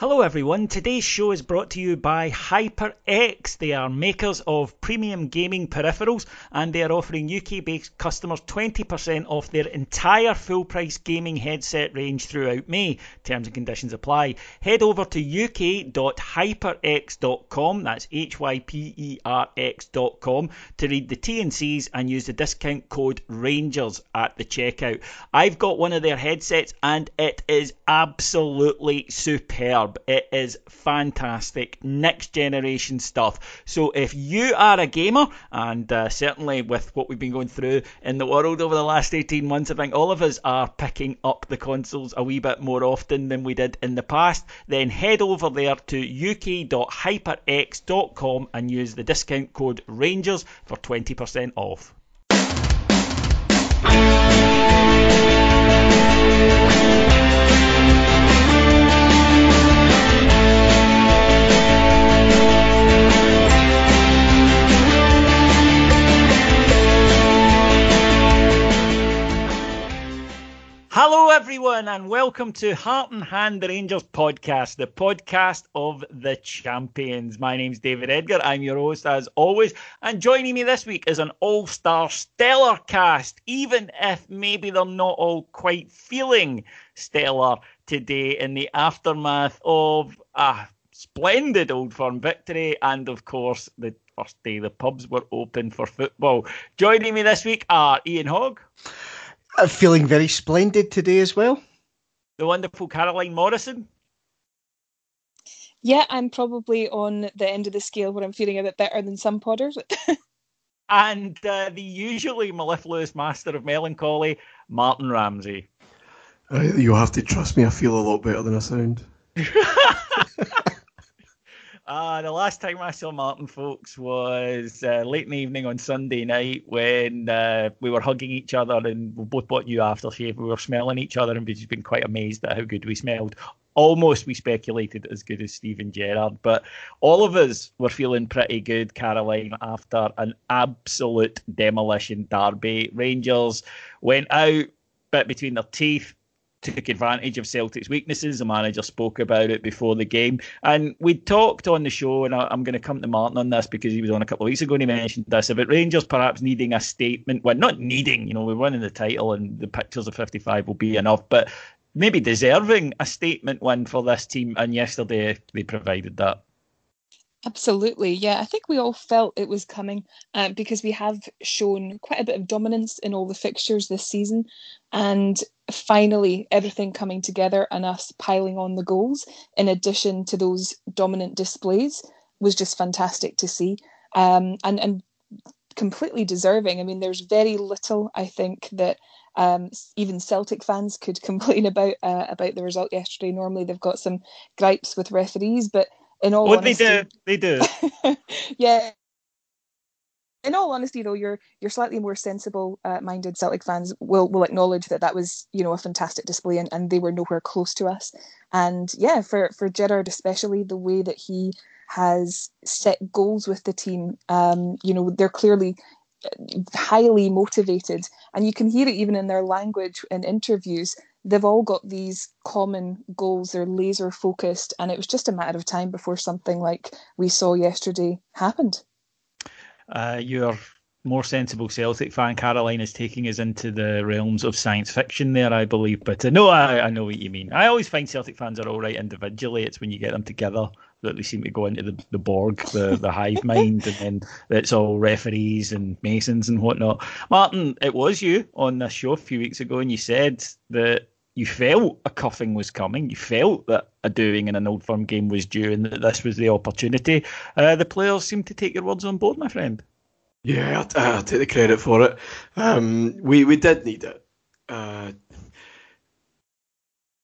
Hello everyone, today's show is brought to you by HyperX. They are makers of premium gaming peripherals and they are offering UK based customers 20% off their entire full price gaming headset range throughout May. Terms and conditions apply. Head over to uk.hyperx.com, that's H Y P E R X.com, to read the T&Cs and use the discount code RANGERS at the checkout. I've got one of their headsets and it is absolutely superb. It is fantastic, next generation stuff. So if you are a gamer, and uh, certainly with what we've been going through in the world over the last 18 months, I think all of us are picking up the consoles a wee bit more often than we did in the past, then head over there to uk.hyperx.com and use the discount code RANGERS for 20% off. Everyone, and welcome to Heart and Hand Rangers podcast, the podcast of the champions. My name's David Edgar. I'm your host, as always, and joining me this week is an all star stellar cast, even if maybe they're not all quite feeling stellar today in the aftermath of a splendid Old Firm victory and, of course, the first day the pubs were open for football. Joining me this week are Ian Hogg. I'm feeling very splendid today as well. The wonderful Caroline Morrison. Yeah, I'm probably on the end of the scale where I'm feeling a bit better than some podders. and uh, the usually mellifluous master of melancholy, Martin Ramsey. Uh, you'll have to trust me, I feel a lot better than I sound. Uh, the last time I saw Martin, folks, was uh, late in the evening on Sunday night when uh, we were hugging each other and we both bought new aftershave. We were smelling each other and we've just been quite amazed at how good we smelled. Almost, we speculated, as good as Steven Gerrard. But all of us were feeling pretty good, Caroline, after an absolute demolition derby. Rangers went out, bit between their teeth, took advantage of Celtic's weaknesses. The manager spoke about it before the game. And we talked on the show, and I, am going to come to Martin on this because he was on a couple of weeks ago and he mentioned this about Rangers perhaps needing a statement. Well, not needing, you know, we're winning the title and the pictures of 55 will be enough, but maybe deserving a statement win for this team. And yesterday they provided that. Absolutely, yeah. I think we all felt it was coming uh, because we have shown quite a bit of dominance in all the fixtures this season, and finally everything coming together and us piling on the goals in addition to those dominant displays was just fantastic to see, um, and and completely deserving. I mean, there's very little I think that um, even Celtic fans could complain about uh, about the result yesterday. Normally, they've got some gripes with referees, but in all what honesty, they do, they do. yeah. In all honesty, though, your your slightly more sensible uh, minded Celtic fans will will acknowledge that that was you know a fantastic display and, and they were nowhere close to us. And yeah, for for Gerrard especially, the way that he has set goals with the team, um, you know, they're clearly uh, highly motivated, and you can hear it even in their language in interviews they've all got these common goals. They're laser focused, and it was just a matter of time before something like we saw yesterday happened. Uh, your more sensible Celtic fan, Caroline, is taking us into the realms of science fiction there, I believe. But uh, no, I, I know what you mean. I always find Celtic fans are all right individually. It's when you get them together that they seem to go into the, the Borg, the, the hive mind, and then it's all referees and masons and whatnot. Martin, it was you on this show a few weeks ago, and you said that you felt a cuffing was coming. You felt that a doing in an old firm game was due and that this was the opportunity. Uh, the players seem to take your words on board, my friend. Yeah, I'll, I'll take the credit for it. Um, we, we did need it. Uh,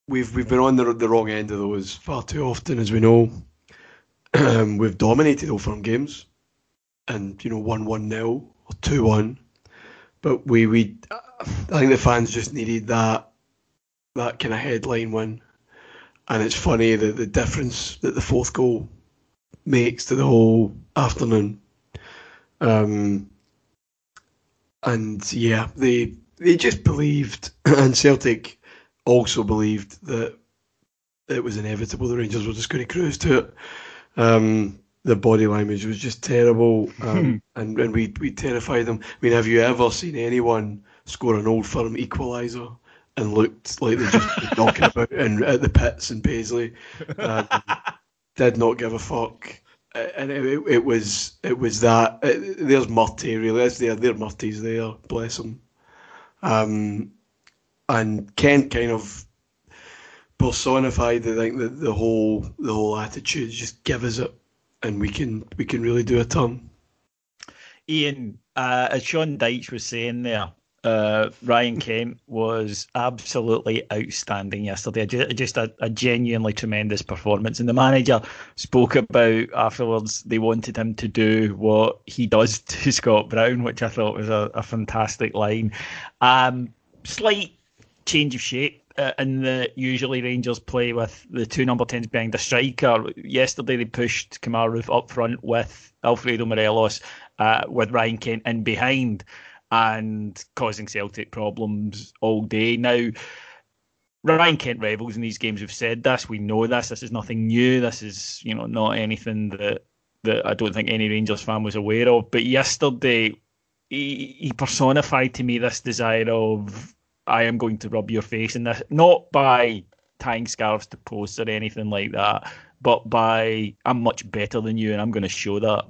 we've we've been on the the wrong end of those far too often, as we know. Um, we've dominated Old Firm games, and you know, one one nil or two one, but we we I think the fans just needed that that kind of headline win, and it's funny that the difference that the fourth goal makes to the whole afternoon. Um, and yeah, they they just believed, and Celtic also believed that it was inevitable. The Rangers were just going to cruise to it. Um, the body language was just terrible, um, and and we we terrified them. I mean, have you ever seen anyone score an old firm equaliser and looked like they just been knocking about in, at the pits in Paisley? Um, did not give a fuck. And it, it, it was it was that uh, there's Murty really there's there there Murty's there bless him, um, and Kent kind of personified I think the, the whole the whole attitude just give us it and we can we can really do a ton. Ian, uh, as Sean Dyche was saying there, uh, Ryan Kent was absolutely outstanding yesterday. Just a, a, genuinely tremendous performance. And the manager spoke about afterwards they wanted him to do what he does to Scott Brown, which I thought was a, a fantastic line. Um, slight change of shape. Uh, the usually Rangers play with the two number tens behind the striker. Yesterday they pushed Kemar up front with Alfredo Morelos, uh, with Ryan Kent in behind and causing Celtic problems all day. Now, Ryan Kent revels in these games. We've said this. We know this. This is nothing new. This is, you know, not anything that that I don't think any Rangers fan was aware of. But yesterday, he, he personified to me this desire of I am going to rub your face in this, not by tying scarves to posts or anything like that, but by I'm much better than you and I'm going to show that.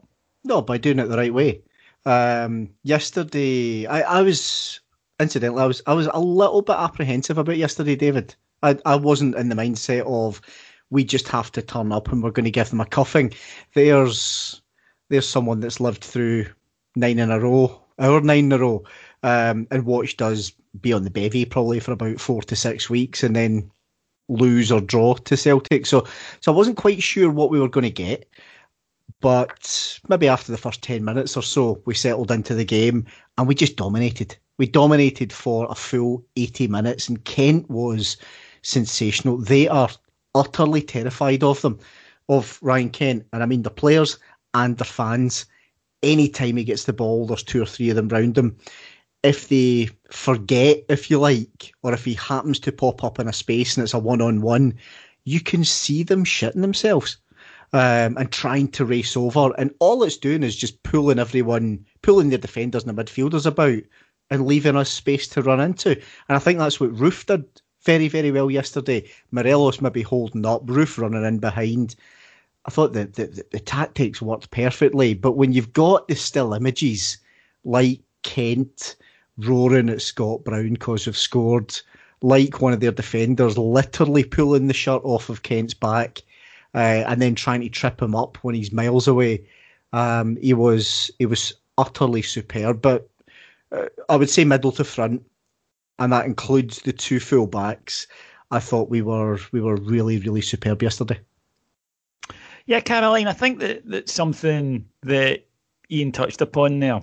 No, by doing it the right way. Um, yesterday, I, I was incidentally, I was I was a little bit apprehensive about yesterday, David. I, I wasn't in the mindset of we just have to turn up and we're going to give them a cuffing. There's there's someone that's lived through nine in a row, our nine in a row, um, and watched us be on the bevy probably for about four to six weeks and then lose or draw to Celtic. So so I wasn't quite sure what we were going to get. But maybe after the first 10 minutes or so, we settled into the game and we just dominated. We dominated for a full 80 minutes, and Kent was sensational. They are utterly terrified of them, of Ryan Kent. And I mean the players and the fans. Anytime he gets the ball, there's two or three of them round him. If they forget, if you like, or if he happens to pop up in a space and it's a one on one, you can see them shitting themselves um, and trying to race over. And all it's doing is just pulling everyone, pulling the defenders and the midfielders about and leaving us space to run into. And I think that's what Roofe did very, very well yesterday. Morelos maybe holding up, Roofe running in behind. I thought the, the, the, tactics worked perfectly. But when you've got the still images like Kent roaring at Scott Brown because we've scored, like one of their defenders literally pulling the shirt off of Kent's back uh, and then trying to trip him up when he's miles away. Um, he was he was utterly superb. But uh, I would say middle to front, and that includes the two full backs. I thought we were we were really really superb yesterday. Yeah, Caroline, I think that, that something that Ian touched upon there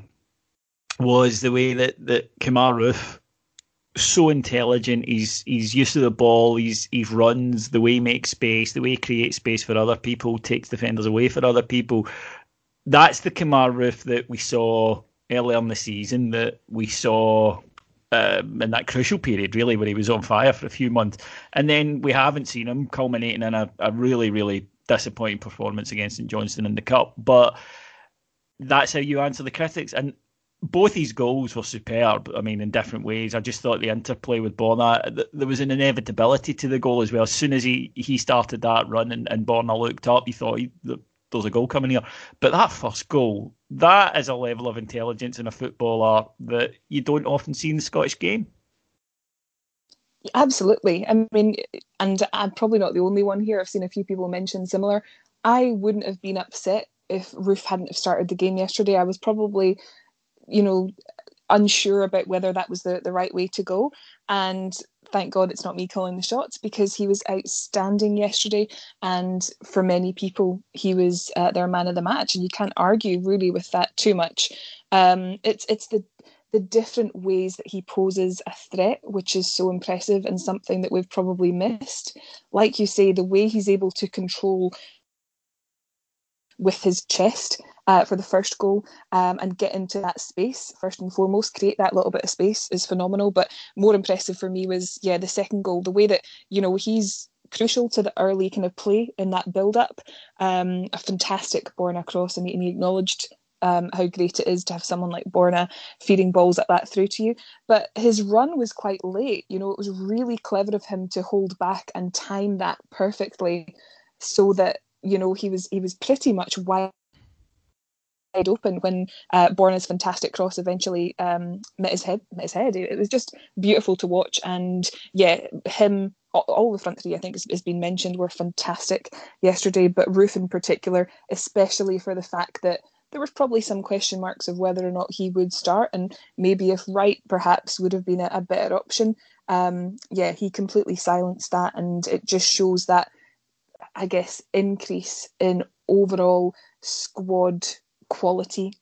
was the way that that Kemar Roofe so intelligent. He's he's used to the ball. He's he runs the way he makes space, the way he creates space for other people, takes defenders away for other people. That's the Kemar Roofe that we saw earlier in the season. That we saw um, in that crucial period, really, where he was on fire for a few months, and then we haven't seen him culminating in a, a really, really disappointing performance against St Johnstone in the cup. But that's how you answer the critics, and both these goals were superb. I mean, in different ways. I just thought the interplay with Borna, there was an inevitability to the goal as well. As soon as he, he started that run and, and Borna looked up, he thought he, there's a goal coming here. But that first goal, that is a level of intelligence in a footballer that you don't often see in the Scottish game. Absolutely. I mean, and I'm probably not the only one here. I've seen a few people mention similar. I wouldn't have been upset if Roofe hadn't have started the game yesterday. I was probably you know, unsure about whether that was the, the right way to go. And thank God it's not me calling the shots because he was outstanding yesterday. And for many people, he was uh, their man of the match. And you can't argue really with that too much. Um, it's it's the the different ways that he poses a threat, which is so impressive and something that we've probably missed. Like you say, the way he's able to control with his chest uh, for the first goal um, and get into that space first and foremost, create that little bit of space is phenomenal. But more impressive for me was, yeah, the second goal, the way that, you know, he's crucial to the early kind of play in that build up. Um, a fantastic Borna cross, and he acknowledged um, how great it is to have someone like Borna feeding balls at that through to you. But his run was quite late. You know, it was really clever of him to hold back and time that perfectly so that, you know, he was he was pretty much wide open when uh, Borna's fantastic cross eventually um, met his head. Met his head. It, was just beautiful to watch, and yeah, him. All, all the front three, I think, has, has been mentioned, were fantastic yesterday. But Roofe in particular, especially for the fact that there was probably some question marks of whether or not he would start, and maybe if Wright perhaps would have been a, a better option. Um, yeah, he completely silenced that, and it just shows that, I guess, increase in overall squad quality.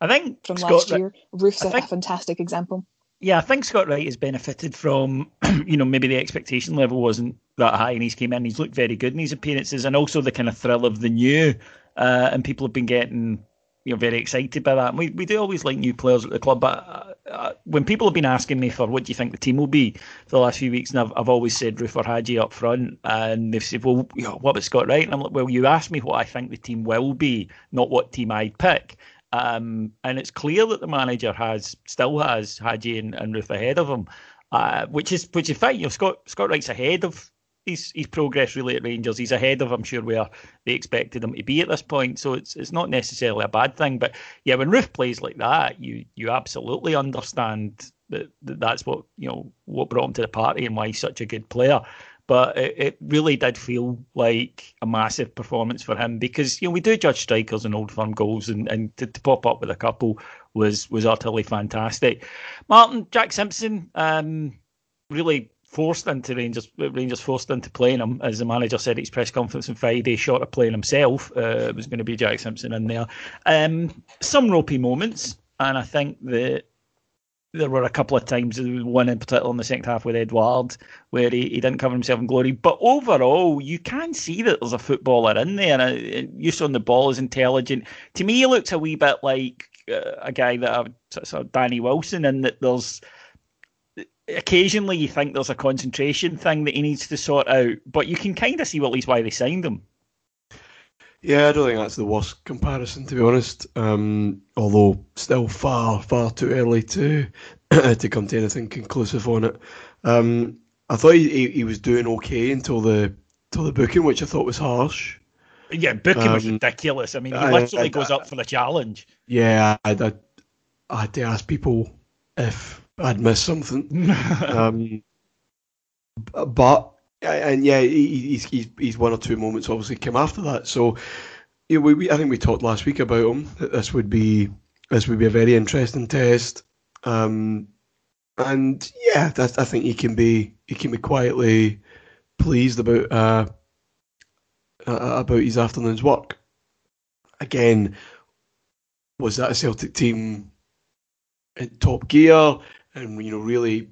I think from Scott, last year, Roofe's think, a fantastic example. Yeah, I think Scott Wright has benefited from, you know, maybe the expectation level wasn't that high, and he's came in, he's looked very good in his appearances, and also the kind of thrill of the new uh, and people have been getting you know very excited by that. And we we do always like new players at the club, but uh, uh, when people have been asking me for what do you think the team will be for the last few weeks, and I've, I've always said Roofe or Hagi up front, and they've said, well, you know, what about Scott Wright? And I'm like, well, you asked me what I think the team will be, not what team I'd pick. Um, and it's clear that the manager has still has Hagi and, and ahead of him, uh, which is which is fine. You know, Scott Scott Wright's ahead of his his progress really at Rangers. He's ahead of, I'm sure, where they expected him to be at this point. So it's it's not necessarily a bad thing. But yeah, when Roofe plays like that, you you absolutely understand that, that that's what you know what brought him to the party and why he's such a good player. But it, it really did feel like a massive performance for him because you know we do judge strikers and old firm goals, and, and to, to pop up with a couple was was utterly fantastic. Martin Jack Simpson um, really forced into Rangers. Rangers forced into playing him, as the manager said at his press conference on Friday. Short of playing himself, uh, it was going to be Jack Simpson in there. Um, some ropey moments, and I think that there were a couple of times, one in particular in the second half with Edouard, where he, he didn't cover himself in glory. But overall, you can see that there's a footballer in there, and use on the ball is intelligent. To me, he looks a wee bit like uh, a guy that I've, sort of Danny Wilson, and that there's occasionally you think there's a concentration thing that he needs to sort out, but you can kind of see at least why they signed him. Yeah, I don't think that's the worst comparison, to be honest. Um, although still far, far too early to to come to anything conclusive on it. Um, I thought he, he was doing okay until the until the booking, which I thought was harsh. Yeah, booking um, was ridiculous. I mean, he literally I, I, goes up for the challenge. Yeah, I, I, I had to ask people if I'd missed something. um, but and yeah, he's, he's he's one or two moments obviously came after that. So yeah, we, we I think we talked last week about him that this would be this would be a very interesting test. Um, and yeah, I think he can be he can be quietly pleased about uh, uh, about his afternoon's work. Again, was that a Celtic team in top gear? And you know really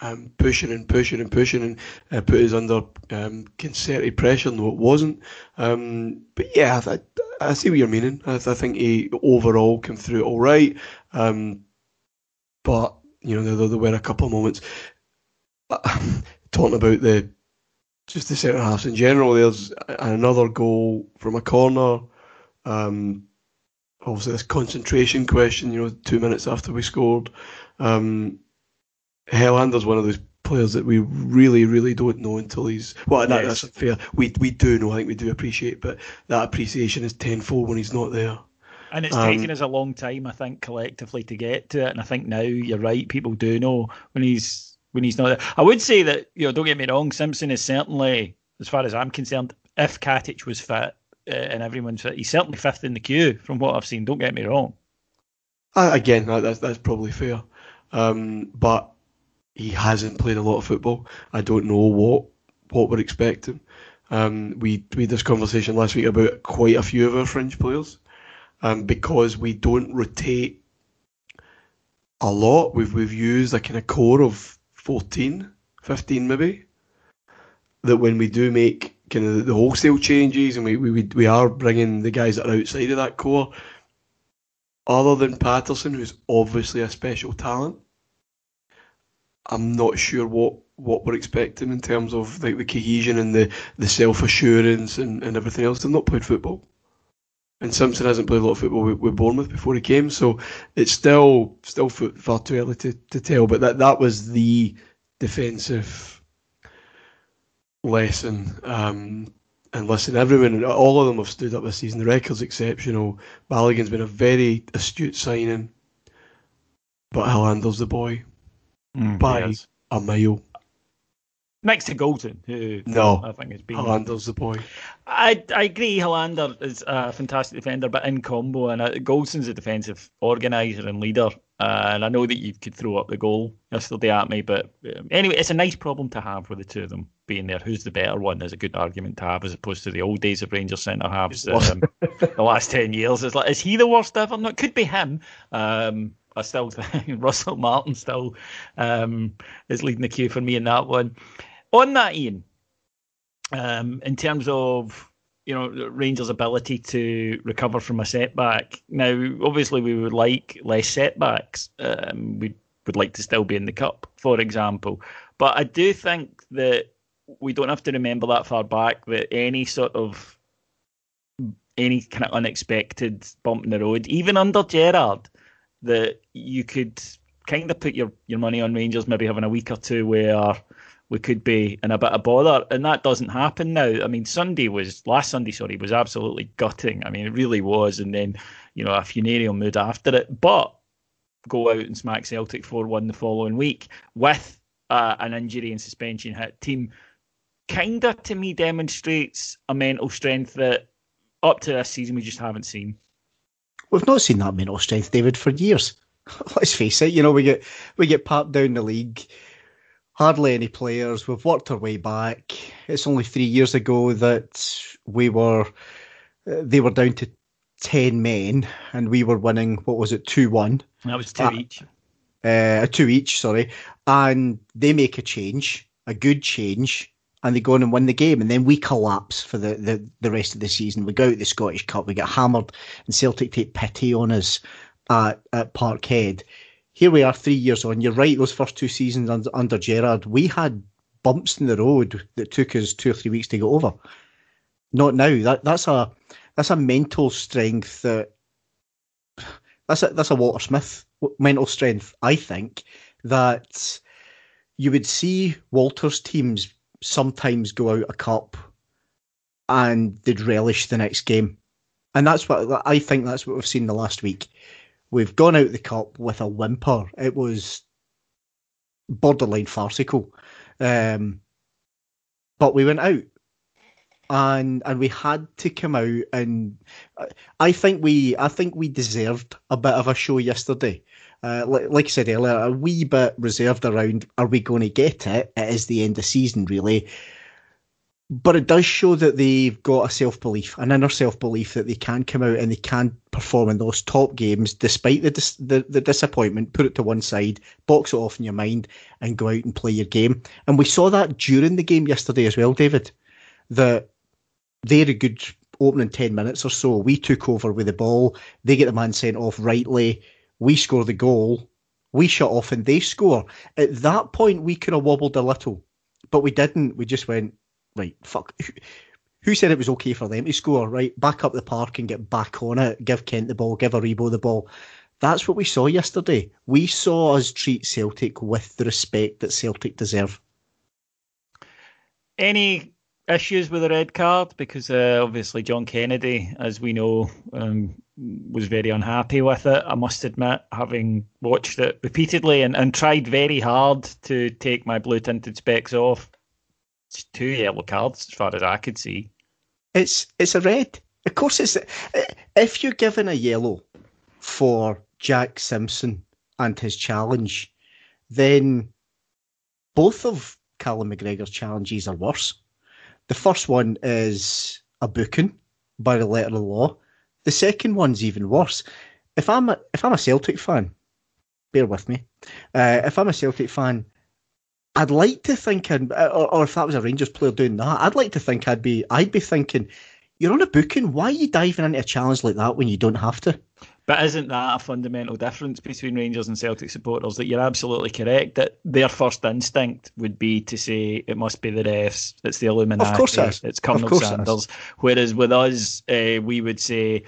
um, pushing and pushing and pushing and uh, put us under um, concerted pressure. No, it wasn't. Um, but yeah, I, I, see what you're meaning. I, I, think he overall came through all right. Um, but you know, there, there, were a couple of moments talking about the just the centre halves in general. There's another goal from a corner. Um, obviously, this concentration question. You know, two minutes after we scored. Um, Helander's one of those players that we really, really don't know until he's well. That, yes. That's fair. We we do know. I think we do appreciate, but that appreciation is tenfold when he's not there. And it's um, taken us a long time, I think, collectively to get to it. And I think now you're right. People do know when he's when he's not there. I would say that you know, don't get me wrong. Simpson is certainly, as far as I'm concerned, if Katic was fit uh, and everyone's fit, he's certainly fifth in the queue from what I've seen. Don't get me wrong. Uh, again, that's that's probably fair. Um, but he hasn't played a lot of football. I don't know what what we're expecting. Um, we we had this conversation last week about quite a few of our fringe players, um, because we don't rotate a lot. We've we've used a kind of core of 14, 15 maybe. That when we do make kind of the wholesale changes and we we we are bringing the guys that are outside of that core, other than Patterson, who's obviously a special talent, I'm not sure what what we're expecting in terms of like the cohesion and the, the self assurance and, and everything else. They've not played football. And Simpson hasn't played a lot of football with, with Bournemouth before he came, so it's still still far too early to, to tell. But that that was the defensive lesson. Um, and listen, everyone, all of them have stood up this season. The record's exceptional. Balogun's been a very astute signing, but Helander's the boy Mm, by yes. a mile. Next to Goldson, who No, I think has been. Helander's the boy. I I agree. Helander is a fantastic defender, but in combo, and uh, Goldson's a defensive organizer and leader. Uh, and I know that you could throw up the goal yesterday at me, but um, anyway, it's a nice problem to have with the two of them being there. Who's the better one is a good argument to have, as opposed to the old days of Rangers centre halves um, the last ten years. It's like, is he the worst ever? No, it could be him. Um, I still think Russell Martin still um, is leading the queue for me in that one. On that, Ian, um, in terms of you know Rangers' ability to recover from a setback. Now, obviously, we would like less setbacks. Um, we would like to still be in the cup, for example. But I do think that we don't have to remember that far back that any sort of any kind of unexpected bump in the road, even under Gerrard, that you could kind of put your, your money on Rangers maybe having a week or two where we could be in a bit of bother, and that doesn't happen now. I mean, Sunday was last Sunday, sorry, was absolutely gutting. I mean, it really was, and then you know a funereal mood after it. But go out and smack Celtic four one the following week with uh, an injury and suspension hit team, kinda to me demonstrates a mental strength that up to this season we just haven't seen. We've not seen that mental strength, David, for years. Let's face it. You know, we get we get papped down the league. Hardly any players. We've worked our way back. It's only three years ago that we were. Uh, they were down to ten men, and we were winning. What was it? Two one. That was two Uh, each. Uh, two each. Sorry, and they make a change, a good change, and they go on and win the game, and then we collapse for the, the, the rest of the season. We go out the Scottish Cup, we get hammered, and Celtic take pity on us at, at Parkhead. Here we are, three years on. You're right; those first two seasons under, under Gerrard, we had bumps in the road that took us two or three weeks to get over. Not now. That that's a that's a mental strength that that's a that's a Walter Smith mental strength. I think that you would see Walter's teams sometimes go out a cup and they'd relish the next game, and that's what I think. That's what we've seen the last week. We've gone out the cup with a whimper. It was borderline farcical, um, but we went out and and we had to come out and I think we I think we deserved a bit of a show yesterday. Uh, like, like I said earlier, a wee bit reserved around are we going to get it? It is the end of season, really. But it does show that they've got a self belief, an inner self belief that they can come out and they can perform in those top games despite the, dis- the the disappointment. Put it to one side, box it off in your mind, and go out and play your game. And we saw that during the game yesterday as well, David. That they had a good opening 10 minutes or so. We took over with the ball. They get the man sent off rightly. We score the goal. We shut off and they score. At that point, we could have wobbled a little, but we didn't. We just went, right, fuck. Who- said it was okay for them to score? Right, back up the park and get back on it. Give Kent the ball, give Aribo the ball. That's what we saw yesterday. We saw us treat Celtic with the respect that Celtic deserve. Any issues with the red card? Because uh, obviously John Kennedy, as we know, um, was very unhappy with it. I must admit, having watched it repeatedly and, and tried very hard to take my blue tinted specs off. Two yellow cards as far as I could see. It's it's a red. Of course, it's if you're given a yellow for Jack Simpson and his challenge, then both of Callum McGregor's challenges are worse. The first one is a booking by the letter of the law. The second one's even worse. If I'm a, if I'm a Celtic fan, bear with me. Uh, if I'm a Celtic fan, I'd like to think, I'd, or, or if that was a Rangers player doing that, I'd like to think I'd be I'd be thinking, you're on a booking. Why are you diving into a challenge like that when you don't have to? But isn't that a fundamental difference between Rangers and Celtic supporters? That you're absolutely correct that their first instinct would be to say it must be the refs, it's the Illuminati, of course it is. it's Colonel Sanders. Whereas with us, uh, we would say,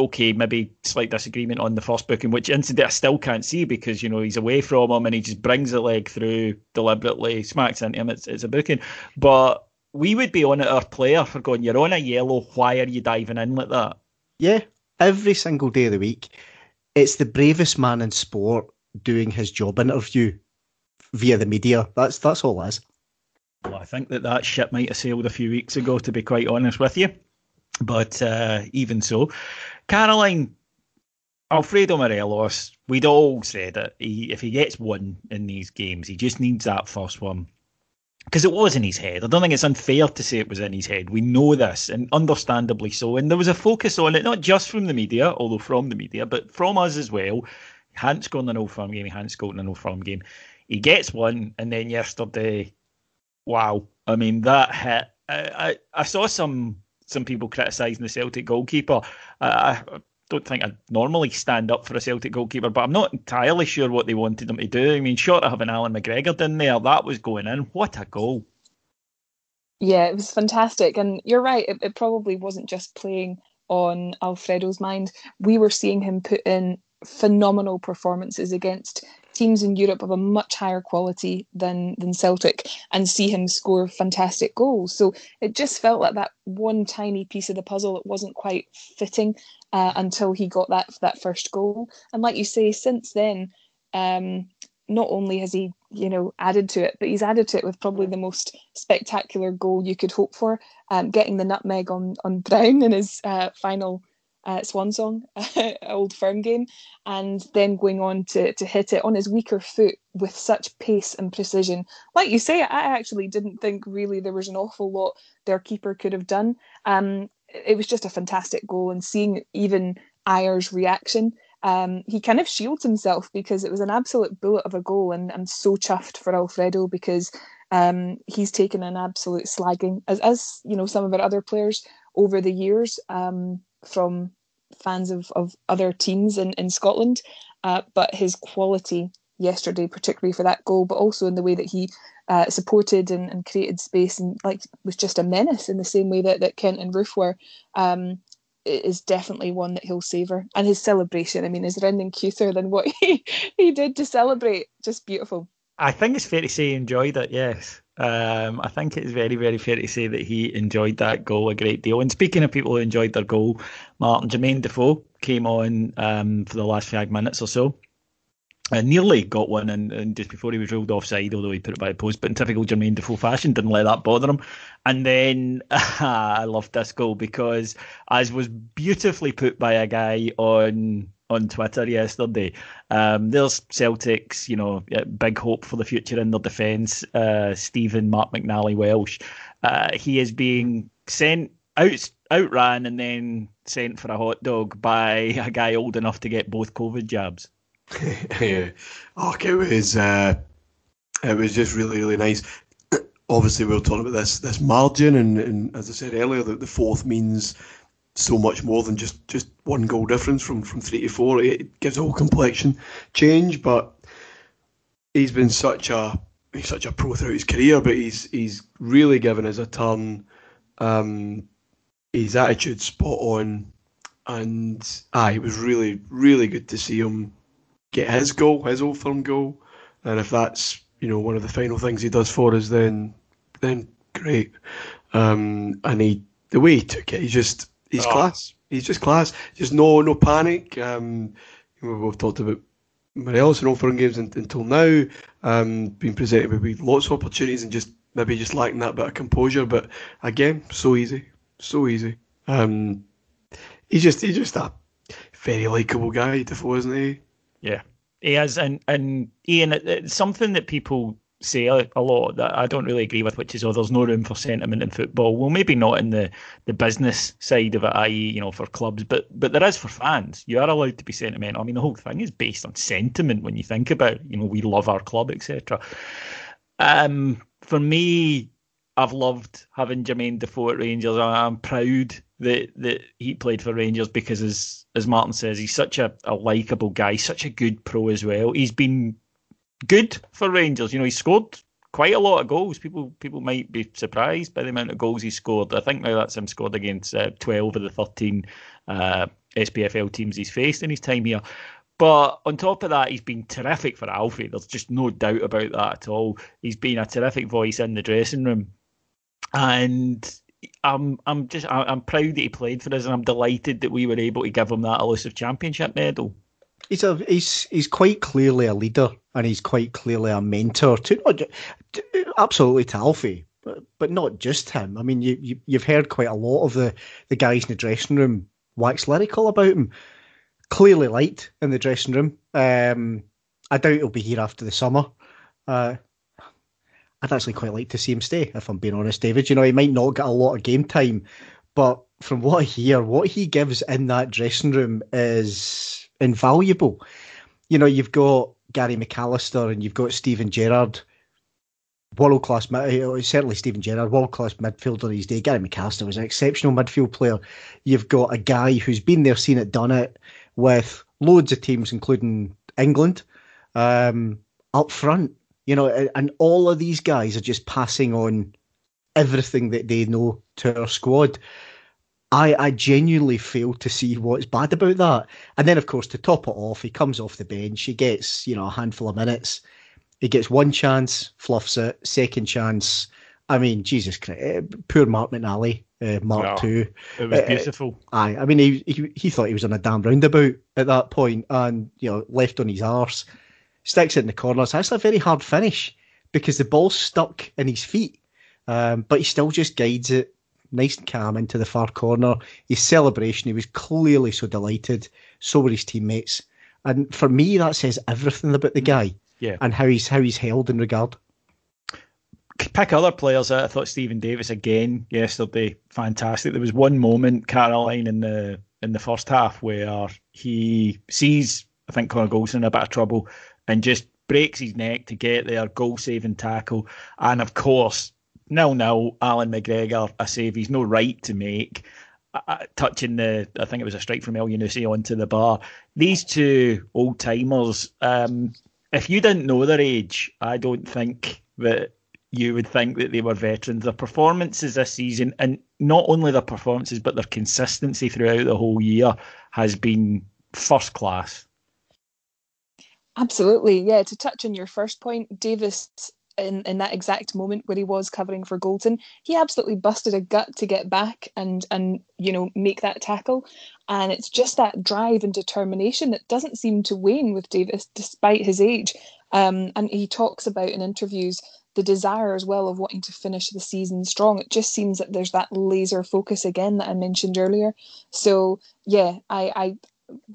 okay, maybe slight disagreement on the first booking, which incident I still can't see because you know he's away from him and he just brings the leg through deliberately, smacks into him. It's it's a booking, but we would be on at our player for going. You're on a yellow. Why are you diving in like that? Yeah, every single day of the week. It's the bravest man in sport doing his job interview via the media. That's that's all it is. Well, I think that that ship might have sailed a few weeks ago, to be quite honest with you. But uh, even so, Caroline, Alfredo Morelos, we'd all said it. He, if he gets one in these games, he just needs that first one because it was in his head. I don't think it's unfair to say it was in his head. We know this, and understandably so. And there was a focus on it, not just from the media, although from the media, but from us as well. He hadn't scored in an old firm game. He hadn't scored in an old firm game. He gets one, and then yesterday, wow! I mean, that hit. I I, I saw some some people criticising the Celtic goalkeeper. I, I don't think I'd normally stand up for a Celtic goalkeeper, but I'm not entirely sure what they wanted them to do. I mean, short of having Alan McGregor in there, that was going in. What a goal! Yeah, it was fantastic. And you're right, it, it probably wasn't just playing on Alfredo's mind. We were seeing him put in phenomenal performances against teams in Europe of a much higher quality than than Celtic and see him score fantastic goals. So it just felt like that one tiny piece of the puzzle that wasn't quite fitting uh, until he got that that first goal. And like you say, since then, um, not only has he you know added to it, but he's added to it with probably the most spectacular goal you could hope for, um, getting the nutmeg on on Brown in his uh, final uh, swan song, old firm game, and then going on to, to hit it on his weaker foot with such pace and precision. Like you say, I actually didn't think really there was an awful lot their keeper could have done. Um, it was just a fantastic goal, and seeing even Ajer's reaction. Um, he kind of shields himself because it was an absolute bullet of a goal, and I'm so chuffed for Alfredo because um, he's taken an absolute slagging, as as you know some of our other players over the years. Um, from fans of, of other teams in, in Scotland. Uh, but his quality yesterday, particularly for that goal, but also in the way that he uh, supported and, and, created space and like was just a menace in the same way that, that Kent and Roofe were, um, is definitely one that he'll savour. And his celebration, I mean, is anything cuter than what he, he did to celebrate? Just beautiful. I think it's fair to say he enjoyed it, yes. Um, I think it's very, very fair to say that he enjoyed that goal a great deal. And speaking of people who enjoyed their goal, Martin Jermaine Defoe came on um, for the last five minutes or so. Uh, nearly got one and, and just before he was ruled offside, although he put it by the post. But in typical Jermaine Defoe fashion, didn't let that bother him. And then I loved this goal because, as was beautifully put by a guy on on Twitter yesterday. Um, there's Celtics, you know, big hope for the future in their defence. Uh, Stephen Mark McNally Welsh. Uh, he is being sent out, outran, and then sent for a hot dog by a guy old enough to get both COVID jabs. yeah, oh, it was uh, it was just really really nice. Obviously, we were talking about this this margin, and, and as I said earlier, that the fourth means so much more than just, just one goal difference from, from three to four. It gives a whole complexion change, but he's been such a he's such a pro throughout his career, but he's he's really given us a turn. Um, his attitude spot on, and ah, it was really really good to see him get his goal, his old firm goal, and if that's you know one of the final things he does for us, then then great. Um, and he the way he took it, he just he's oh. class. He's just class. Just no no panic. Um, we've talked about Morelos in Old Firm games until now, um, being presented with lots of opportunities and just maybe just lacking that bit of composure. But again, so easy, so easy. Um, he's just he's just a very likable guy, Defoe, isn't he? Yeah, he is, and and Ian, it's something that people say a, a, lot that I don't really agree with, which is, oh, there's no room for sentiment in football. Well, maybe not in the, the business side of it, i.e., you know, for clubs, but but there is for fans. You are allowed to be sentimental. I mean, the whole thing is based on sentiment when you think about, you know, we love our club, etc. Um, for me, I've loved having Jermaine Defoe at Rangers. I'm proud that that he played for Rangers because, as as Martin says, he's such a, a likable guy, such a good pro as well. He's been good for Rangers. You know, he scored quite a lot of goals. People people might be surprised by the amount of goals he scored. I think now that's him scored against uh, 12 of the 13 uh, SPFL teams he's faced in his time here. But on top of that, he's been terrific for Alfie. There's just no doubt about that at all. He's been a terrific voice in the dressing room, and I'm I'm just I'm proud that he played for us, and I'm delighted that we were able to give him that elusive championship medal he's a he's he's quite clearly a leader and he's quite clearly a mentor to not absolutely to Alfie, but, but not just him. I mean, you, you have heard quite a lot of the the guys in the dressing room wax lyrical about him. Clearly liked in the dressing room. Um, I doubt he'll be here after the summer. Uh, I'd actually quite like to see him stay, if I'm being honest, David. You know, he might not get a lot of game time, but from what I hear, what he gives in that dressing room is invaluable. You know, you've got Gary McAllister and you've got Steven Gerrard, world class, certainly Steven Gerrard, world class midfielder these days. Gary McAllister was an exceptional midfield player. You've got a guy who's been there, seen it, done it with loads of teams, including England, um, up front. You know, and all of these guys are just passing on everything that they know to our squad. I, I genuinely fail to see what's bad about that. And then, of course, to top it off, he comes off the bench. He gets, you know, a handful of minutes. He gets one chance, fluffs it. Second chance. I mean, Jesus Christ, eh, poor Mark McNally, uh, Mark yeah, Two. It was uh, beautiful. Aye, I mean, he, he he thought he was on a damn roundabout at that point, and you know, left on his arse, sticks it in the corner. It's actually a very hard finish because the ball's stuck in his feet, um, but he still just guides it nice and calm into the far corner. His celebration, he was clearly so delighted. So were his teammates. And for me, that says everything about the mm. guy. Yeah. And how he's how he's held in regard. Pick other players. I thought Stephen Davis again yesterday, fantastic. There was one moment, Caroline, in the in the first half where he sees, I think Connor Goldson in a bit of trouble and just breaks his neck to get there, goal saving tackle. And of course, nil nil. Allan McGregor, a save he's no right to make. Uh, touching the, I think it was a strike from Elyounoussi onto the bar. These two old timers, um, if you didn't know their age, I don't think that you would think that they were veterans. Their performances this season, and not only their performances, but their consistency throughout the whole year has been first class. Absolutely, yeah. To touch on your first point, Davis in, in that exact moment where he was covering for Goldson, he absolutely busted a gut to get back and and you know make that tackle. And it's just that drive and determination that doesn't seem to wane with Davis despite his age. Um, and he talks about in interviews the desire as well of wanting to finish the season strong. It just seems that there's that laser focus again that I mentioned earlier. So yeah, I I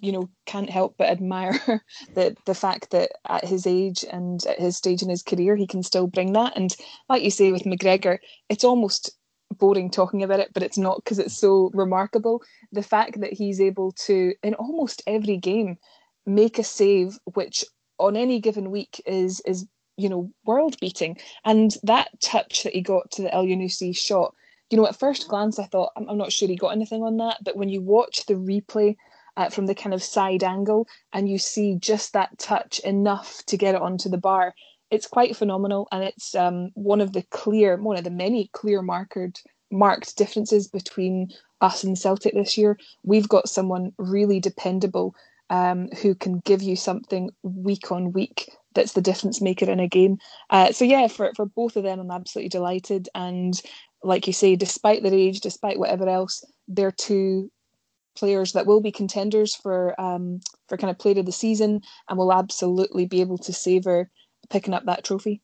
you know can't help but admire the the fact that at his age and at his stage in his career he can still bring that. And like you say with McGregor it's almost boring talking about it but it's not because it's so remarkable. The fact that he's able to in almost every game make a save which on any given week is is you know world beating. And that touch that he got to the Elyounoussi shot you know at first glance I thought I'm, I'm not sure he got anything on that but when you watch the replay uh, from the kind of side angle, and you see just that touch enough to get it onto the bar. It's quite phenomenal, and it's um, one of the clear, one of the many clear marked marked differences between us and Celtic this year. We've got someone really dependable um, who can give you something week on week that's the difference maker in a game. Uh, so yeah, for for both of them, I'm absolutely delighted. And like you say, despite their age, despite whatever else, they're two players that will be contenders for um, for kind of player of the season and will absolutely be able to savour picking up that trophy.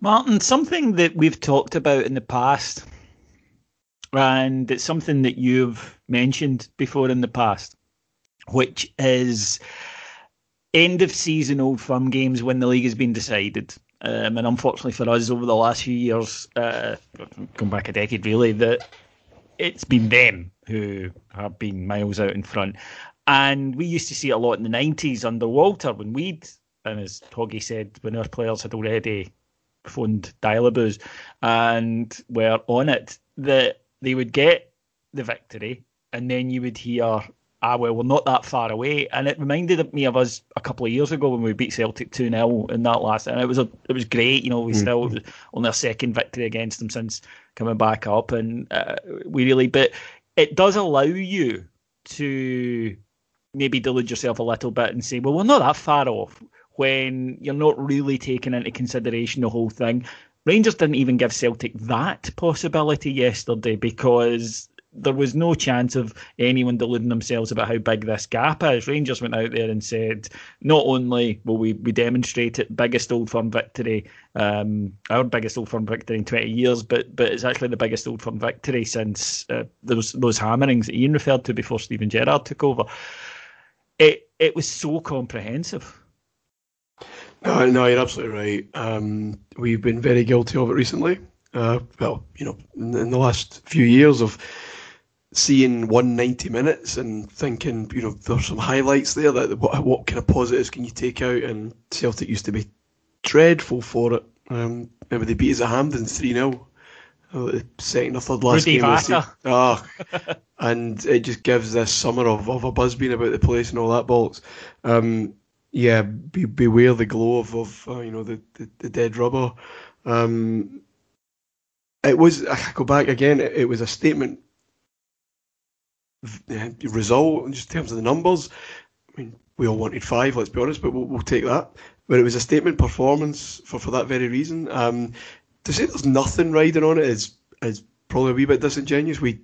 Martin, something that we've talked about in the past, and it's something that you've mentioned before in the past, which is end of season old firm games when the league has been decided. Um, and unfortunately for us, over the last few years, uh, going back a decade really, that it's been them who have been miles out in front. And we used to see it a lot in the 90s under Walter when we'd, and as Toggy said, when our players had already phoned Dialaboos and were on it, that they would get the victory and then you would hear ah, well, we're not that far away. And it reminded me of us a couple of years ago when we beat Celtic 2 0 in that last. And it was a, it was great. You know, we mm-hmm. still only our second victory against them since coming back up. And uh, we really, but it does allow you to maybe delude yourself a little bit and say, well, we're not that far off when you're not really taking into consideration the whole thing. Rangers didn't even give Celtic that possibility yesterday because there was no chance of anyone deluding themselves about how big this gap is. Rangers went out there and said, not only will we, we demonstrate it, biggest Old Firm victory, um, our biggest Old Firm victory in 20 years, but but it's actually the biggest Old Firm victory since uh, those those hammerings that Ian referred to before Steven Gerrard took over. It it was so comprehensive. No, no, you're absolutely right. Um, we've been very guilty of it recently. Uh, well, you know, in, in the last few years of seeing 190 minutes and thinking, you know, there's some highlights there that what, what kind of positives can you take out? And Celtic used to be dreadful for it. Um, remember they beat us at Hampden 3 0. Uh, second or third last Rudy game. Oh, and it just gives this summer of, of a buzz being about the place and all that bollocks. Um, yeah, be, beware the glow of, of uh, you know the, the, the, dead rubber. Um, it was I go back again. It, it was a statement result, just in terms of the numbers. I mean, we all wanted five, let's be honest, but we'll, we'll take that. But it was a statement performance for, for that very reason. Um, to say there's nothing riding on it is is probably a wee bit disingenuous. We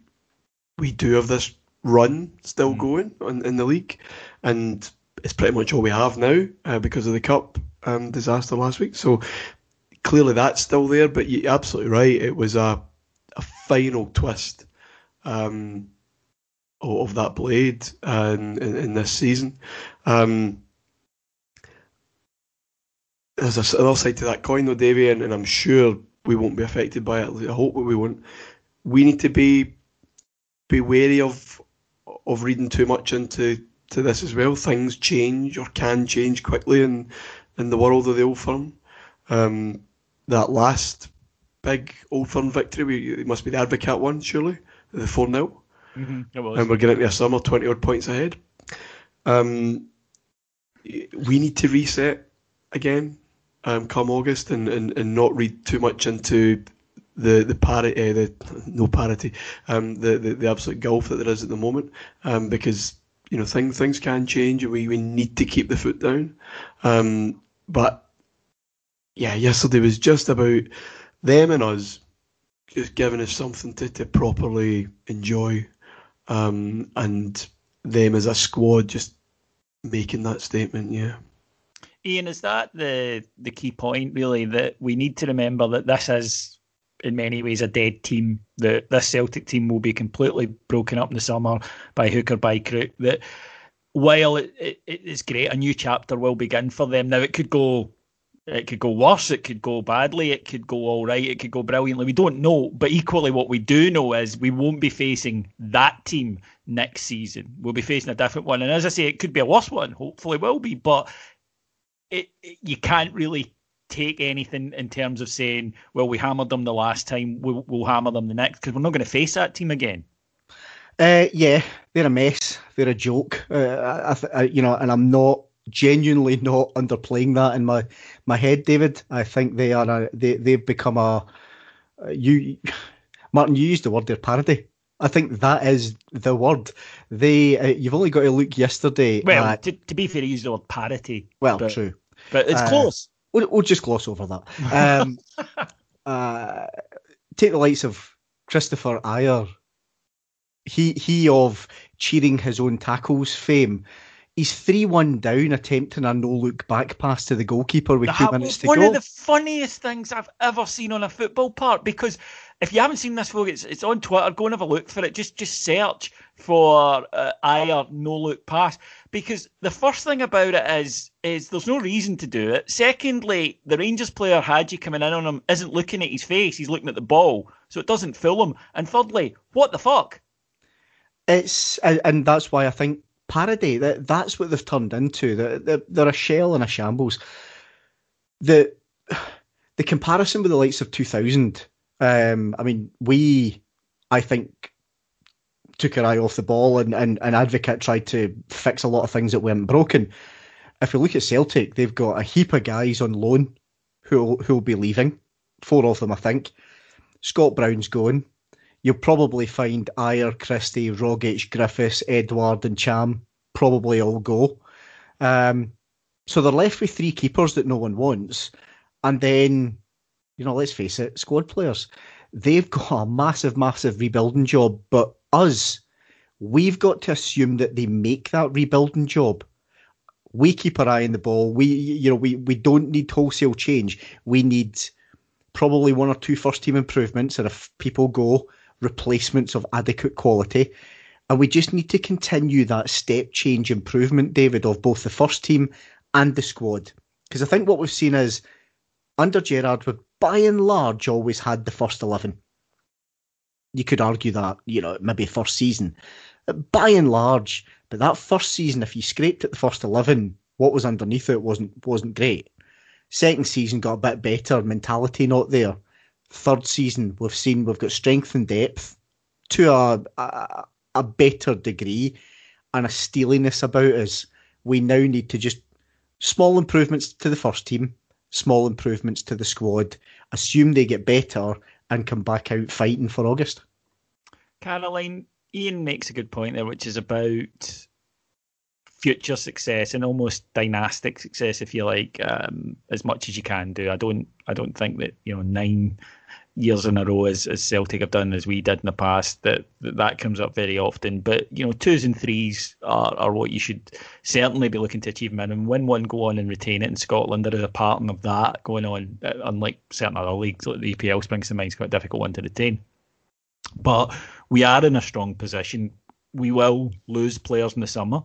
we do have this run still mm. going in, in the league, and it's pretty much all we have now uh, because of the cup um, disaster last week. So clearly that's still there. But you're absolutely right. It was a a final twist. Um, of that blade uh, in, in, this season. Um, there's another side to that coin, though, Davey, and, and, I'm sure we won't be affected by it. I hope we won't. We need to be be wary of of reading too much into to this as well. Things change or can change quickly in in the world of the old firm. Um, that last big old firm victory, we, it must be the Advocaat one, surely, the 4 0. Mm-hmm, and we're getting into a summer 20 odd points ahead. Um, we need to reset again um, come August and, and, and not read too much into the the parity, uh, the no parity, um, the, the the absolute gulf that there is at the moment, um, because you know things things can change and we, we need to keep the foot down. Um, but yeah, yesterday was just about them and us just giving us something to, to properly enjoy um, and them as a squad just making that statement. Yeah. Ian, is that the the key point really that we need to remember that this is in many ways a dead team. That this Celtic team will be completely broken up in the summer by hook or by crook. That while it, it, it is great, a new chapter will begin for them. Now it could go it could go worse, it could go badly, it could go all right, it could go brilliantly. We don't know. But equally, what we do know is we won't be facing that team next season. We'll be facing a different one. And as I say, it could be a worse one, hopefully, will be. But it, it you can't really take anything in terms of saying, well, we hammered them the last time, we'll, we'll hammer them the next, because we're not going to face that team again. Uh, yeah, they're a mess. They're a joke. Uh, I, I, you know, and I'm not genuinely not underplaying that in my my head, David. I think they are a, they they've become a you Martin. You used the word there parody. I think that is the word. They uh, you've only got to look yesterday. Well, at, to, to be fair, he used the word parody. Well, but, true, but it's uh, close. We'll, we'll, just gloss over that. Um, uh, take the likes of Kristoffer Ajer. He he of cheering his own tackles fame he's three one down, attempting a no look back pass to the goalkeeper with two minutes to one go. One of the funniest things I've ever seen on a football park because if you haven't seen this, folks, it's, it's on Twitter. Go and have a look for it. Just just search for uh, Ajer no look pass because the first thing about it is is there's no reason to do it. Secondly, the Rangers player Hagi coming in on him isn't looking at his face; he's looking at the ball, so it doesn't fool him. And thirdly, what the fuck? It's and that's why I think parody that that's what they've turned into. They're, they're a shell and a shambles. The the comparison with the likes of 2000. Um, I mean, we, I think, took our eye off the ball, and, and, and Advocaat tried to fix a lot of things that weren't broken. If we look at Celtic, they've got a heap of guys on loan who who'll be leaving. Four of them, I think. Scott Brown's going. You'll probably find Ajer, Christie, Rogic, Griffiths, Edouard, and Ntcham probably all go. Um, so they're left with three keepers that no one wants. And then, you know, let's face it, squad players, they've got a massive, massive rebuilding job. But us, we've got to assume that they make that rebuilding job. We keep our eye on the ball. We, you know, we, we don't need wholesale change. We need probably one or two first team improvements. And if people go, replacements of adequate quality. And we just need to continue that step change improvement, David, of both the first team and the squad. Because I think what we've seen is under Gerrard, we've by and large always had the first 11. You could argue that, you know, maybe first season. By and large, but that first season, if you scraped at the first 11, what was underneath it wasn't wasn't great. Second season got a bit better, mentality not there third season, we've seen we've got strength and depth to a, a, a better degree and a steeliness about us. We now need to just small improvements to the first team, small improvements to the squad, assume they get better and come back out fighting for August. Caroline, Ian makes a good point there, which is about future success and almost dynastic success, if you like, um, as much as you can do. I don't, I don't think that you know nine years in a row as, as Celtic have done as we did in the past that, that comes up very often. But you know, twos and threes are, are what you should certainly be looking to achieve minimum. Win one, go on and retain it in Scotland. There is a pattern of that going on, uh, unlike certain other leagues like the EPL springs to mind. It's quite a difficult one to retain. But we are in a strong position. We will lose players in the summer,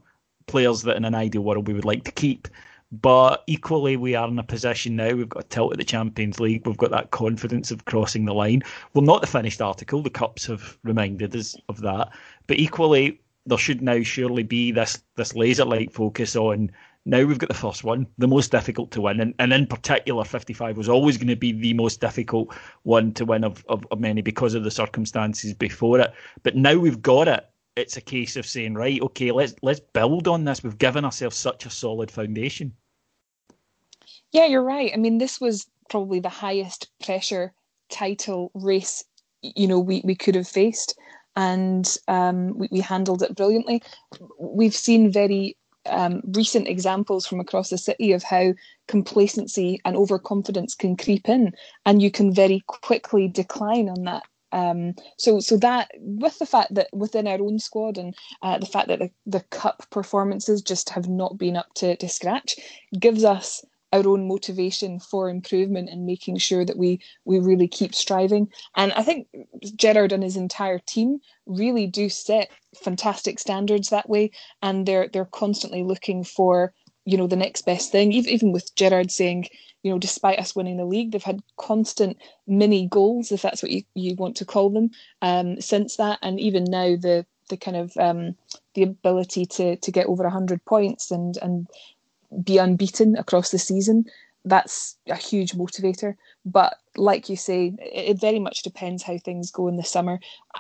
players that in an ideal world we would like to keep. But equally, we are in a position now. We've got a tilt at the Champions League. We've got that confidence of crossing the line. Well, not the finished article. The cups have reminded us of that. But equally, there should now surely be this this laser light focus on. Now we've got the first one, the most difficult to win, and, and in particular, 55 was always going to be the most difficult one to win of, of, of many because of the circumstances before it. But now we've got it it's a case of saying, right, okay, let's let's build on this. We've given ourselves such a solid foundation. Yeah, you're right. I mean, this was probably the highest pressure title race, you know, we, we could have faced. And um, we, we handled it brilliantly. We've seen very um, recent examples from across the city of how complacency and overconfidence can creep in, and you can very quickly decline on that. Um, so, so that with the fact that within our own squad and uh, the fact that the, the cup performances just have not been up to, to scratch, gives us our own motivation for improvement and making sure that we we really keep striving. And I think Gerrard and his entire team really do set fantastic standards that way, and they're they're constantly looking for you know the next best thing. Even with Gerrard saying, you know, despite us winning the league, they've had constant mini goals, if that's what you, you want to call them, um, since that, and even now the the kind of um, the ability to to get over hundred points and and be unbeaten across the season, that's a huge motivator. But like you say, it, very much depends how things go in the summer.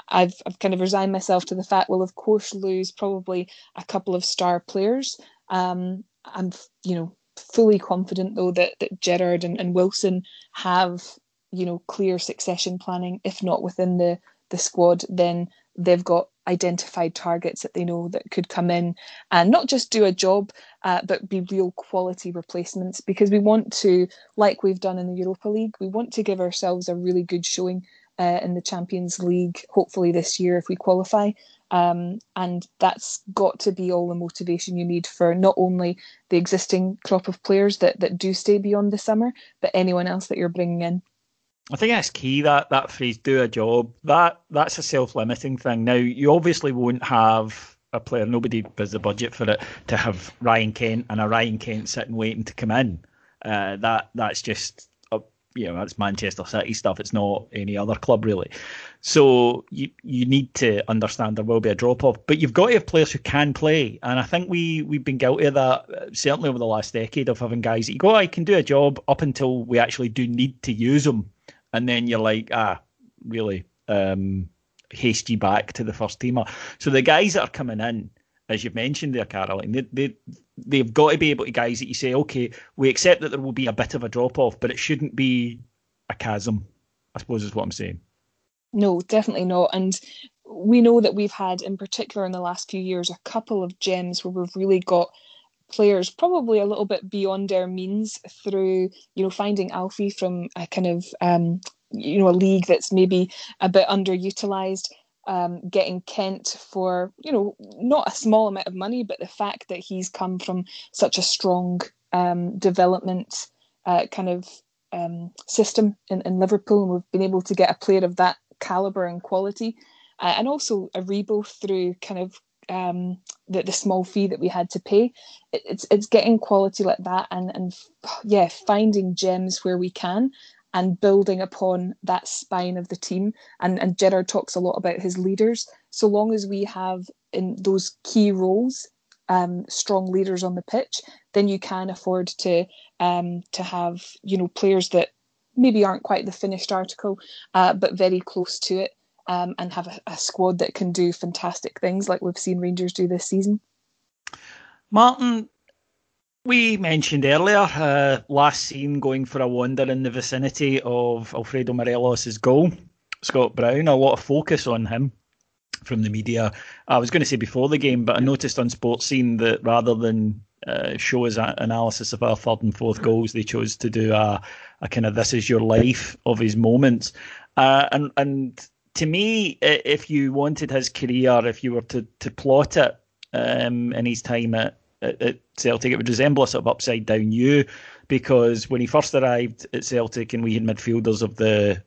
I've I've kind of resigned myself to the fact we'll of course lose probably a couple of star players. Um, I'm you know fully confident though that that Gerrard and, and Wilson have you know clear succession planning. If not within the the squad, then they've got identified targets that they know that could come in and not just do a job uh, but be real quality replacements because we want to like we've done in the europa league we want to give ourselves a really good showing uh, in the champions league hopefully this year if we qualify Um, and that's got to be all the motivation you need for not only the existing crop of players that, that do stay beyond the summer, but anyone else that you're bringing in. I think that's key. That that phrase "do a job" that that's a self-limiting thing. Now you obviously won't have a player. Nobody has the budget for it to have Ryan Kent and a Ryan Kent sitting waiting to come in. Uh, that that's just you know that's Manchester City stuff. It's not any other club really. So you you need to understand there will be a drop off, but you've got to have players who can play. And I think we we've been guilty of that uh, certainly over the last decade of having guys that you go, I can do a job up until we actually do need to use them, and then you're like, ah, really, um, hasty back to the first teamer. So the guys that are coming in, as you've mentioned there, Caroline, they, they they've got to be able to guys that you say, okay, we accept that there will be a bit of a drop off, but it shouldn't be a chasm. I suppose is what I'm saying. No, definitely not. And we know that we've had, in particular in the last few years, a couple of gems where we've really got players probably a little bit beyond their means through, you know, finding Alfie from a kind of, um, you know, a league that's maybe a bit underutilized um, getting Kent for you know not a small amount of money, but the fact that he's come from such a strong um, development uh, kind of um, system in, in Liverpool, and we've been able to get a player of that caliber and quality, uh, and also Aribo through kind of um, the, the small fee that we had to pay. It, it's it's getting quality like that, and and yeah, finding gems where we can, and building upon that spine of the team. And, and Gerrard talks a lot about his leaders. So long as we have in those key roles um, strong leaders on the pitch, then you can afford to um, to have you know players that maybe aren't quite the finished article, uh, but very close to it, um, and have a, a squad that can do fantastic things like we've seen Rangers do this season. Martin, we mentioned earlier, uh, last seen going for a wander in the vicinity of Alfredo Morelos' goal. Scott Brown, a lot of focus on him from the media. I was going to say before the game, but I noticed on Sports Scene that rather than uh, show us analysis of our third and fourth goals, they chose to do a, a kind of "this is your life" of his moments. Uh, and and to me, if you wanted his career, if you were to to plot it um, in his time at at, at Celtic, it would resemble a sort of upside down U because when he first arrived at Celtic and we had midfielders of the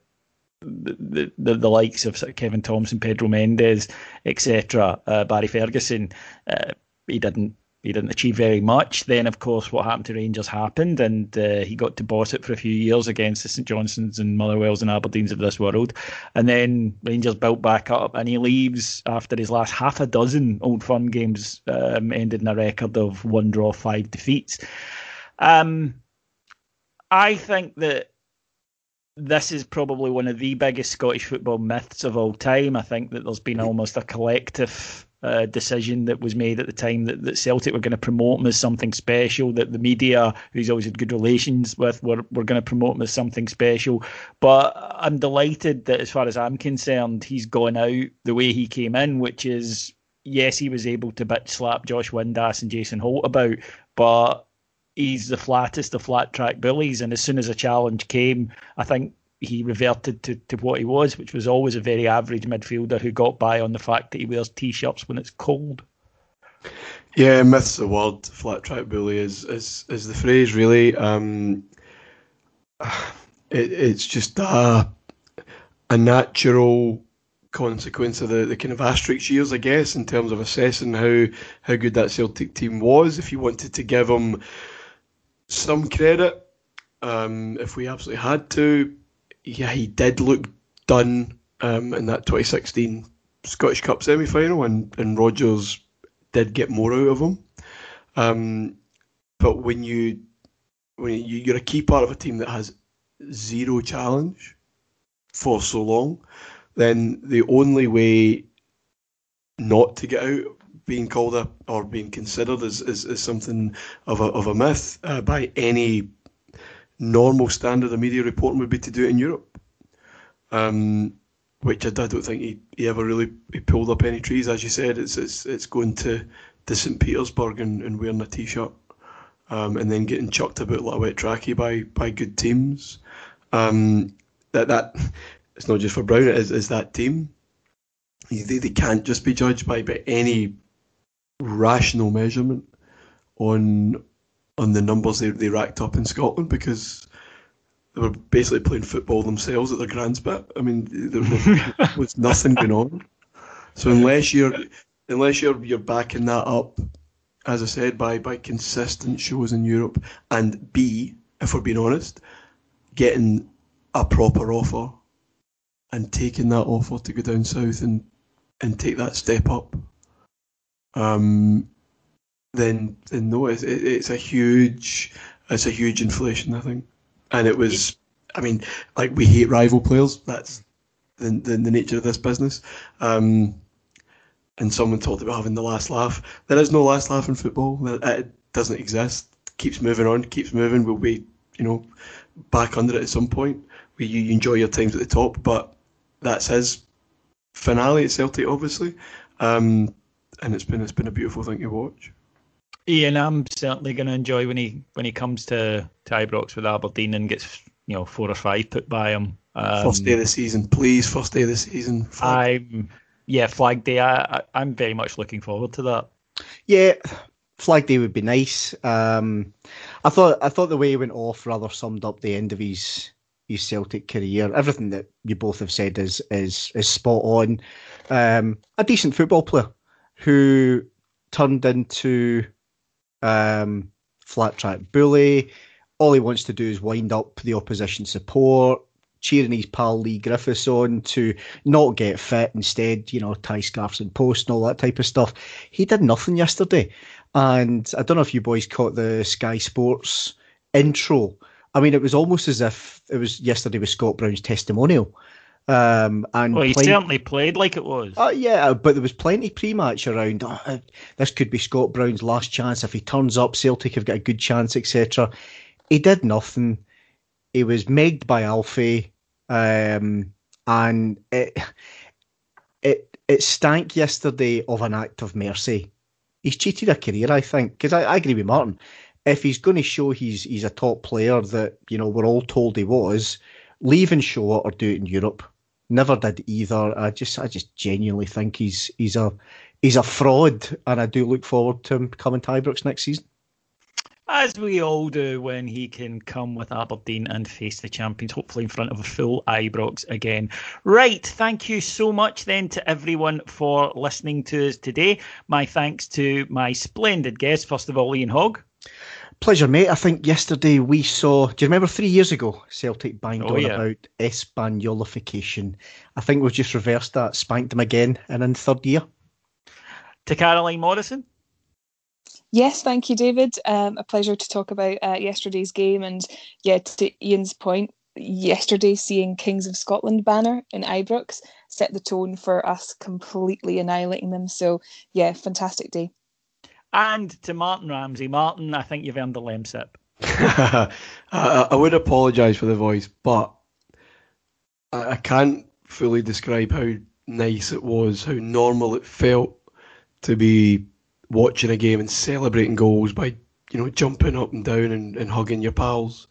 the, the, the likes of, Kevin Thomson, Pedro Mendes, etc., uh, Barry Ferguson, uh, he didn't he didn't achieve very much. Then, of course, what happened to Rangers happened, and uh, he got to boss it for a few years against the St Johnstones and Motherwells and Aberdeens of this world. And then Rangers built back up, and he leaves after his last half a dozen Old Firm games, um, ended in a record of one draw, five defeats. Um, I think that this is probably one of the biggest Scottish football myths of all time. I think that there's been almost a collective uh, decision that was made at the time that, that Celtic were going to promote him as something special, that the media, who's always had good relations with, were, were going to promote him as something special. But I'm delighted that, as far as I'm concerned, he's gone out the way he came in, which is yes, he was able to bitch slap Josh Windass and Jason Holt about, but he's the flattest of flat track bullies. And as soon as a challenge came, I think he reverted to, to what he was, which was always a very average midfielder who got by on the fact that he wears t-shirts when it's cold. Yeah, myth's the word. Flat track bully is is, is the phrase really. Um, it, it's just a a natural consequence of the, the kind of asterisk years, I guess, in terms of assessing how how good that Celtic team was. If you wanted to give them some credit, um, if we absolutely had to, yeah, he did look done um, in that 2016 Scottish Cup semi final, and, and Rodgers did get more out of him. Um, but when you when you, you're a key part of a team that has zero challenge for so long, then the only way not to get out being called up or being considered is, is, is something of a, of a myth uh, by any normal standard of media reporting would be to do it in Europe. Um, which I, I, don't think he, he ever really he pulled up any trees. As you said, it's it's it's going to, to St Petersburg and, and wearing a t-shirt, um, and then getting chucked about like a wet trackie by by good teams. Um, that that it's not just for Brown; it is, is that team. they, they can't just be judged by, by any rational measurement on on the numbers they, they racked up in Scotland because they were basically playing football themselves at their grand's bit. I mean, there, there was nothing going on. So unless you're unless you're you're backing that up, as I said, by by consistent shows in Europe, and B, if we're being honest, getting a proper offer and taking that offer to go down south and and take that step up, um, then then no, it's, it's a huge it's a huge inflation, I think, and it was. I mean, like we hate rival players. That's the the, the nature of this business. Um, and someone talked about having the last laugh. There is no last laugh in football. It doesn't exist. Keeps moving on. Keeps moving. We'll be, you know, back under it at some point. Where you enjoy your times at the top, but that's his finale at Celtic, obviously. Um, and it's been it's been a beautiful thing to watch. Ian, I'm certainly going to enjoy when he when he comes to, to Ibrox with Aberdeen and gets you know four or five put by him. Um, first day of the season, please. First day of the season. I'm yeah, Flag Day. I, I am very much looking forward to that. Yeah, Flag Day would be nice. Um, I thought I thought the way he went off rather summed up the end of his his Celtic career. Everything that you both have said is is is spot on. Um, a decent football player who turned into um, flat track bully. All he wants to do is wind up the opposition support, cheering his pal Leigh Griffiths on to not get fit, instead, you know, tie scarves and post and all that type of stuff. He did nothing yesterday. And I don't know if you boys caught the Sky Sports intro. I mean, it was almost as if it was yesterday with Scott Brown's testimonial. Um, and well, he certainly played like it was. Uh, yeah, but there was plenty pre-match around. Oh, this could be Scott Brown's last chance. If he turns up, Celtic have got a good chance, etc. He did nothing. He was megged by Alfie um, and it it it stank yesterday of an act of mercy. He's cheated a career, I think, because I, I agree with Martin. If he's going to show he's he's a top player that you know we're all told he was, leave and show it or do it in Europe. Never did either. I just I just genuinely think he's he's a he's a fraud, and I do look forward to him coming to Ibrox next season as we all do when he can come with Aberdeen and face the champions, hopefully in front of a full Ibrox again. Right, thank you so much then to everyone for listening to us today. My thanks to my splendid guest, first of all, Ian Hogg. Pleasure, mate. I think yesterday we saw. Do you remember three years ago Celtic banged oh, on yeah. about Espanyolification? I think we've just reversed that, spanked them again, and in third year. To Caroline Morrison. Yes, thank you, David. Um, a pleasure to talk about uh, yesterday's game. And yeah, to Ian's point, yesterday seeing Kings of Scotland banner in Ibrox set the tone for us completely annihilating them. So yeah, fantastic day. And to Martin Ramsey. Martin, I think you've earned the lemsip. I, I would apologise for the voice, but I, I can't fully describe how nice it was, how normal it felt to be watching a game and celebrating goals by you know jumping up and down and, and hugging your pals,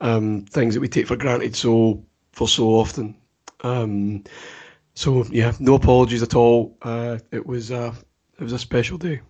um, things that we take for granted so for so often. Um, so yeah, no apologies at all. Uh, it was it was a special day.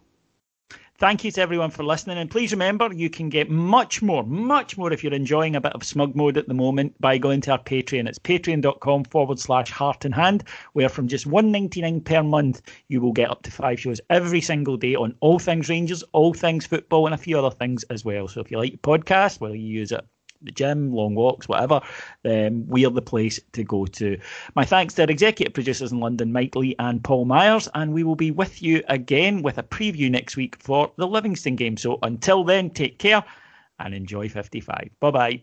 Thank you to everyone for listening. And please remember, you can get much more, much more if you're enjoying a bit of smug mode at the moment by going to our Patreon. It's patreon.com forward slash heart and hand, where from just one ninety nine per month, you will get up to five shows every single day on all things Rangers, all things football, and a few other things as well. So if you like podcast, whether you use it the gym, long walks, whatever, um, we're the place to go to. My thanks to our executive producers in London, Mike Lee and Paul Myers, and we will be with you again with a preview next week for the Livingston game. So until then, take care and enjoy 55. Bye bye.